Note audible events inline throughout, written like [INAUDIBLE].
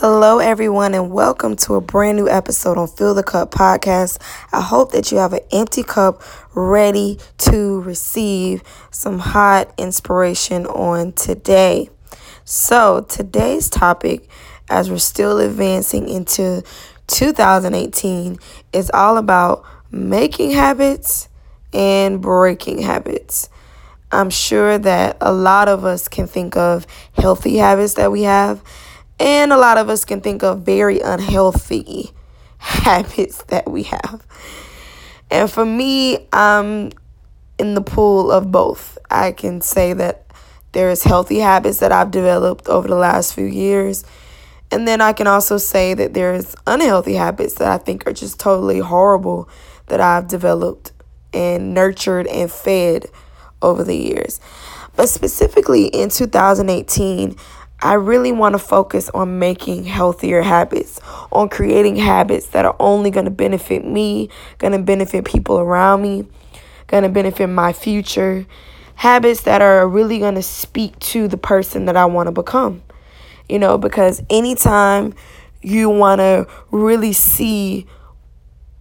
Hello, everyone, and welcome to a brand new episode on Fill the Cup podcast. I hope that you have an empty cup ready to receive some hot inspiration on today. So, today's topic, as we're still advancing into 2018, is all about making habits and breaking habits. I'm sure that a lot of us can think of healthy habits that we have and a lot of us can think of very unhealthy habits that we have. And for me, I'm in the pool of both. I can say that there's healthy habits that I've developed over the last few years. And then I can also say that there's unhealthy habits that I think are just totally horrible that I've developed and nurtured and fed over the years. But specifically in 2018, I really want to focus on making healthier habits, on creating habits that are only going to benefit me, going to benefit people around me, going to benefit my future. Habits that are really going to speak to the person that I want to become. You know, because anytime you want to really see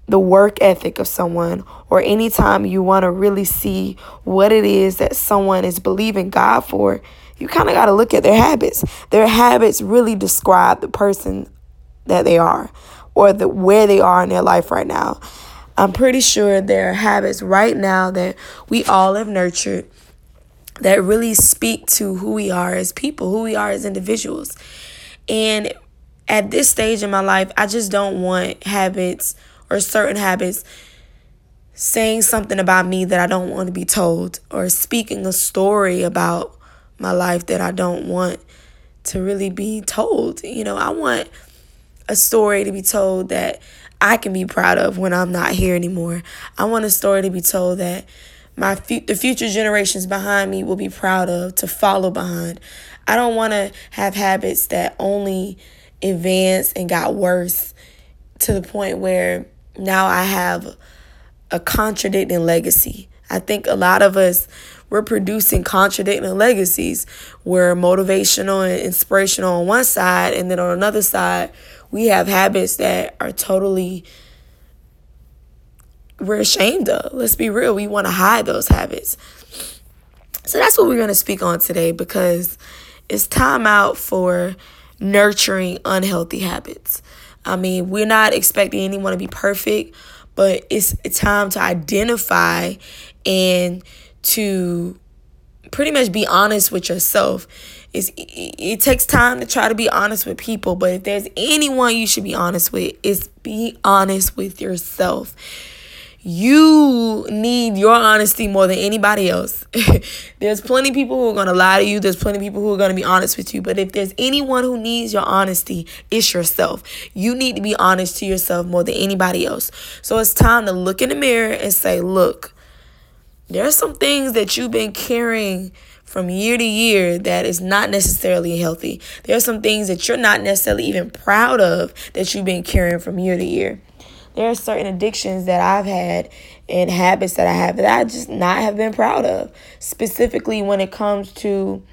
the work ethic of someone, or anytime you want to really see what it is that someone is believing God for, you kind of got to look at their habits. Their habits really describe the person that they are or the where they are in their life right now. I'm pretty sure there are habits right now that we all have nurtured that really speak to who we are as people, who we are as individuals. And at this stage in my life, I just don't want habits or certain habits saying something about me that I don't want to be told or speaking a story about my life that I don't want to really be told. You know, I want a story to be told that I can be proud of when I'm not here anymore. I want a story to be told that my fu- the future generations behind me will be proud of to follow behind. I don't want to have habits that only advance and got worse to the point where now I have a contradicting legacy. I think a lot of us we're producing contradicting legacies. We're motivational and inspirational on one side, and then on another side, we have habits that are totally we're ashamed of. Let's be real, we want to hide those habits. So that's what we're going to speak on today because it's time out for nurturing unhealthy habits. I mean, we're not expecting anyone to be perfect, but it's, it's time to identify and to pretty much be honest with yourself. It's, it takes time to try to be honest with people, but if there's anyone you should be honest with, it's be honest with yourself. You need your honesty more than anybody else. [LAUGHS] there's plenty of people who are going to lie to you. There's plenty of people who are going to be honest with you. But if there's anyone who needs your honesty, it's yourself. You need to be honest to yourself more than anybody else. So it's time to look in the mirror and say, look, there are some things that you've been carrying from year to year that is not necessarily healthy. There are some things that you're not necessarily even proud of that you've been carrying from year to year. There are certain addictions that I've had and habits that I have that I just not have been proud of. Specifically when it comes to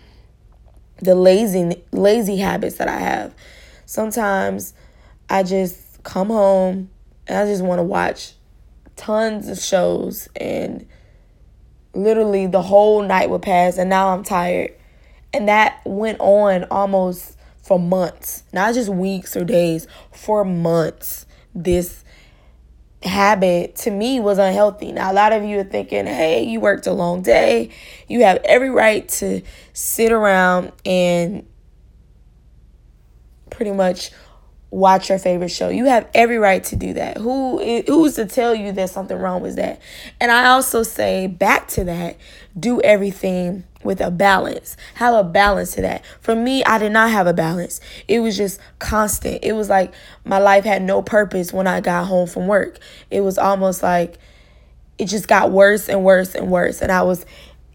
the lazy lazy habits that I have. Sometimes I just come home and I just want to watch tons of shows and literally the whole night would pass and now I'm tired. And that went on almost for months, not just weeks or days, for months. This habit to me was unhealthy. Now, a lot of you are thinking, hey, you worked a long day. You have every right to sit around and pretty much watch your favorite show. You have every right to do that. Who who's to tell you there's something wrong with that? And I also say back to that, do everything with a balance. Have a balance to that. For me, I did not have a balance. It was just constant. It was like my life had no purpose when I got home from work. It was almost like it just got worse and worse and worse and I was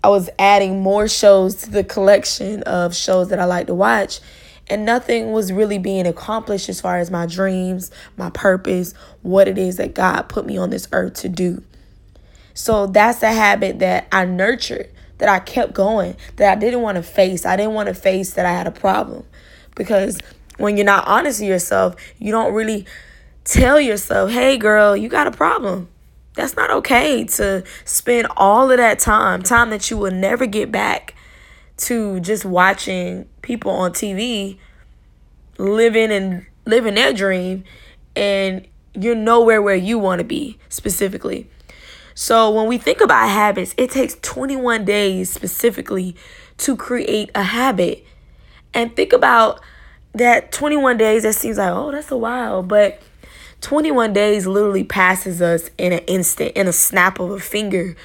I was adding more shows to the collection of shows that I like to watch and nothing was really being accomplished as far as my dreams, my purpose, what it is that God put me on this earth to do. So that's a habit that I nurtured, that I kept going, that I didn't want to face. I didn't want to face that I had a problem because when you're not honest with yourself, you don't really tell yourself, hey, girl, you got a problem. That's not okay to spend all of that time, time that you will never get back, to just watching people on TV living and living their dream and you're nowhere where you want to be specifically. So when we think about habits, it takes 21 days specifically to create a habit. And think about that 21 days that seems like, "Oh, that's a while," but 21 days literally passes us in an instant, in a snap of a finger.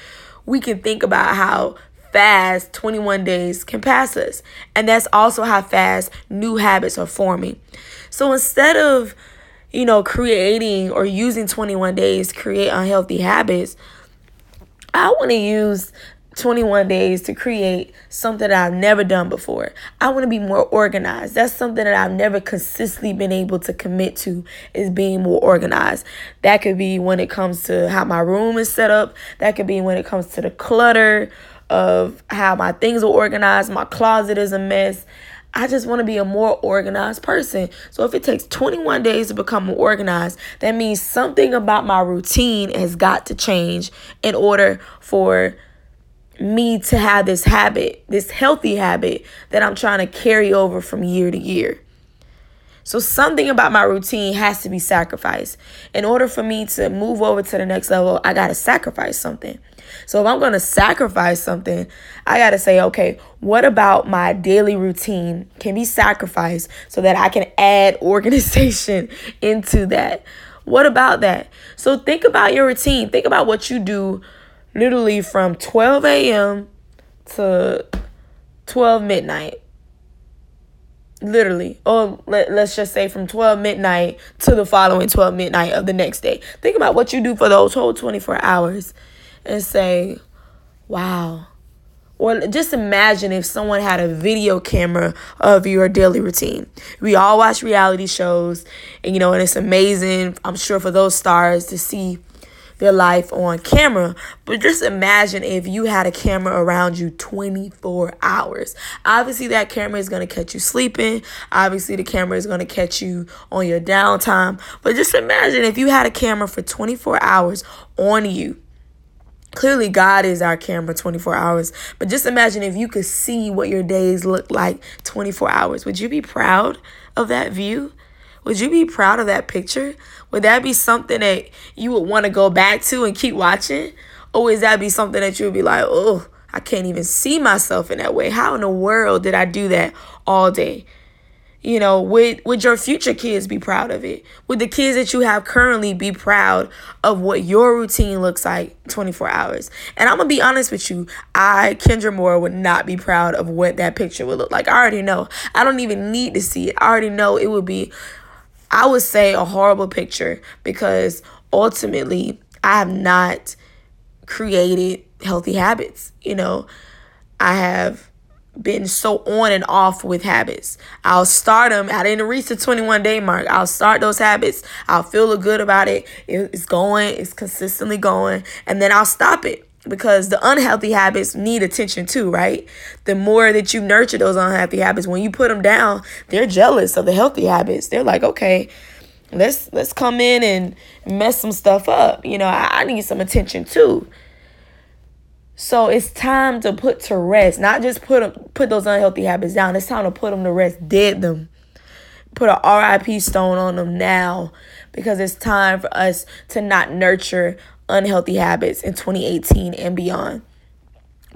We can think about how fast 21 days can pass us. And that's also how fast new habits are forming. So instead of, you know, creating or using 21 days to create unhealthy habits, I want to use 21 days to create something that I've never done before. I want to be more organized. That's something that I've never consistently been able to commit to is being more organized. That could be when it comes to how my room is set up. That could be when it comes to the clutter of how my things are organized. My closet is a mess. I just want to be a more organized person. So if it takes 21 days to become more organized, that means something about my routine has got to change in order for me to have this habit, this healthy habit that I'm trying to carry over from year to year. So something about my routine has to be sacrificed. In order for me to move over to the next level, I got to sacrifice something. So if I'm going to sacrifice something, I got to say, okay, what about my daily routine can be sacrificed so that I can add [LAUGHS] organization into that? What about that? So think about your routine. Think about what you do literally from 12 a.m. to 12 midnight literally or let, let's just say from 12 midnight to the following 12 midnight of the next day think about what you do for those whole 24 hours and say wow or just imagine if someone had a video camera of your daily routine we all watch reality shows and you know and it's amazing i'm sure for those stars to see their life on camera. But just imagine if you had a camera around you 24 hours. Obviously, that camera is going to catch you sleeping. Obviously, the camera is going to catch you on your downtime. But just imagine if you had a camera for 24 hours on you. Clearly, God is our camera 24 hours. But just imagine if you could see what your days look like 24 hours. Would you be proud of that view? Would you be proud of that picture? Would that be something that you would want to go back to and keep watching? Or is that be something that you would be like, oh, I can't even see myself in that way? How in the world did I do that all day? You know, would would your future kids be proud of it? Would the kids that you have currently be proud of what your routine looks like 24 hours? And I'm gonna be honest with you, I, Kendra Moore, would not be proud of what that picture would look like. I already know. I don't even need to see it. I already know it would be I would say a horrible picture because ultimately I have not created healthy habits. You know, I have been so on and off with habits. I'll start them. I didn't reach the 21 day mark. I'll start those habits. I'll feel good about it. It's going, it's consistently going, and then I'll stop it because the unhealthy habits need attention too, right? The more that you nurture those unhealthy habits, when you put them down, they're jealous of the healthy habits. They're like, okay, let's let's come in and mess some stuff up. You know, I, I need some attention too. So it's time to put to rest, not just put them, put those unhealthy habits down. It's time to put them to rest, dead them. Put a RIP stone on them now because it's time for us to not nurture unhealthy habits in 2018 and beyond.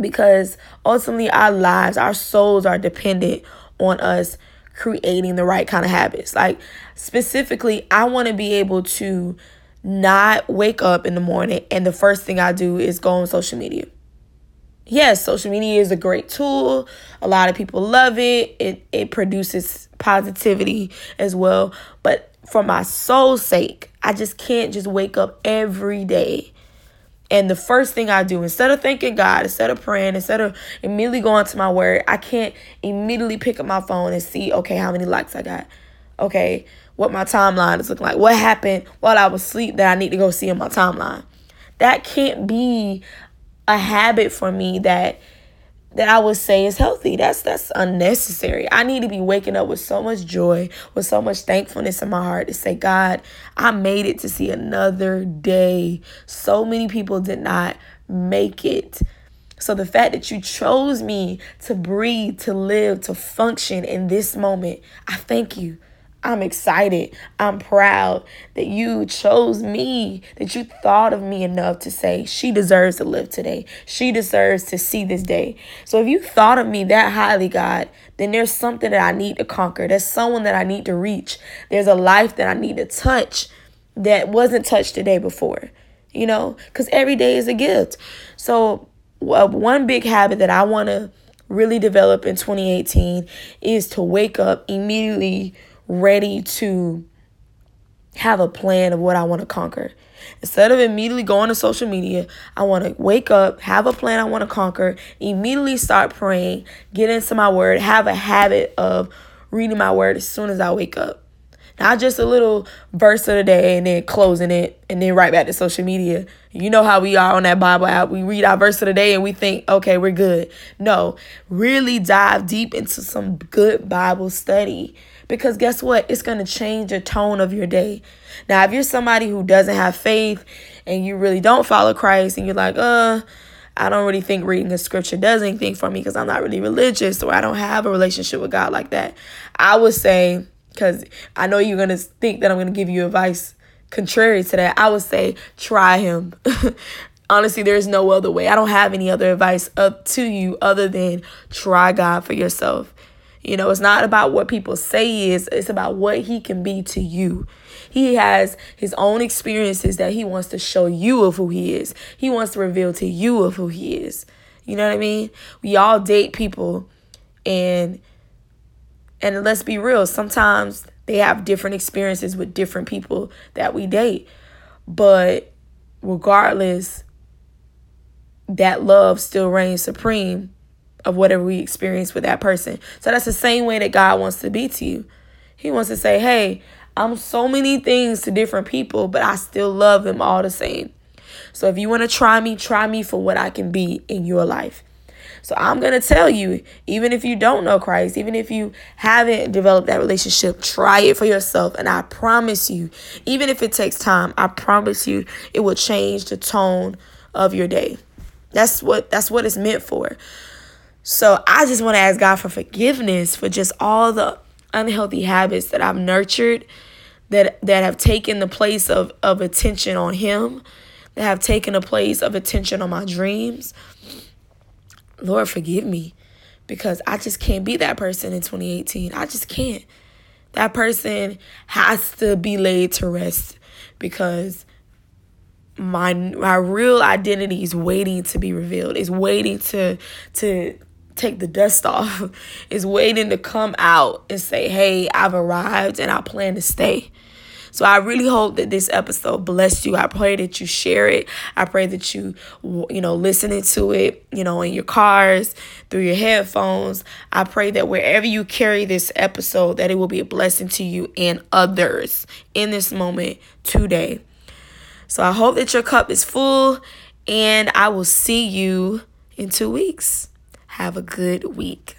Because ultimately, our lives, our souls are dependent on us creating the right kind of habits. Like, specifically, I want to be able to not wake up in the morning and the first thing I do is go on social media. Yes, social media is a great tool. A lot of people love it. It it produces positivity as well, but for my soul's sake, I just can't just wake up every day. And the first thing I do, instead of thanking God, instead of praying, instead of immediately going to my word, I can't immediately pick up my phone and see, okay, how many likes I got. Okay, what my timeline is looking like. What happened while I was asleep that I need to go see in my timeline. That can't be a habit for me that that I would say is healthy. That's that's unnecessary. I need to be waking up with so much joy, with so much thankfulness in my heart to say, God, I made it to see another day. So many people did not make it. So the fact that you chose me to breathe, to live, to function in this moment, I thank you. I'm excited. I'm proud that you chose me, that you thought of me enough to say, she deserves to live today. She deserves to see this day. So if you thought of me that highly, God, then there's something that I need to conquer. There's someone that I need to reach. There's a life that I need to touch that wasn't touched the day before, you know, because every day is a gift. So, uh, one big habit that I want to really develop in 2018 is to wake up immediately ready to have a plan of what I want to conquer. Instead of immediately going to social media, I want to wake up, have a plan I want to conquer, immediately start praying, get into my word, have a habit of reading my word as soon as I wake up. Not just a little verse of the day and then closing it and then right back to social media. You know how we are on that Bible app. We read our verse of the day and we think, okay, we're good. No, really dive deep into some good Bible study because guess what? It's going to change the tone of your day. Now, if you're somebody who doesn't have faith and you really don't follow Christ and you're like, uh, I don't really think reading the scripture does anything for me because I'm not really religious or I don't have a relationship with God like that. I would say, because I know you're going to think that I'm going to give you advice contrary to that, I would say try him. [LAUGHS] Honestly, there's no other way. I don't have any other advice up to you other than try God for yourself. You know, it's not about what people say is, it's about what he can be to you. He has his own experiences that he wants to show you of who he is. He wants to reveal to you of who he is. You know what I mean? We all date people and and let's be real, sometimes they have different experiences with different people that we date. But regardless, that love still reigns supreme of whatever we experience with that person. So that's the same way that God wants to be to you. He wants to say, hey, I'm so many things to different people, but I still love them all the same. So if you want to try me, try me for what I can be in your life. So I'm going to tell you, even if you don't know Christ, even if you haven't developed that relationship, try it for yourself. And I promise you, even if it takes time, I promise you it will change the tone of your day. That's what that's what it's meant for. So I just want to ask God for forgiveness for just all the unhealthy habits that I've nurtured that that have taken the place of, of attention on him, that have taken a place of attention on my dreams. Lord, forgive me because I just can't be that person in 2018. I just can't. That person has to be laid to rest because my my real identity is waiting to be revealed. Is waiting to to take the dust off, [LAUGHS] is waiting to come out and say, hey, I've arrived and I plan to stay. So I really hope that this episode blessed you. I pray that you share it. I pray that you, you know, listening to it, you know, in your cars, through your headphones. I pray that wherever you carry this episode, that it will be a blessing to you and others in this moment today. So I hope that your cup is full and I will see you in two weeks. Have a good week.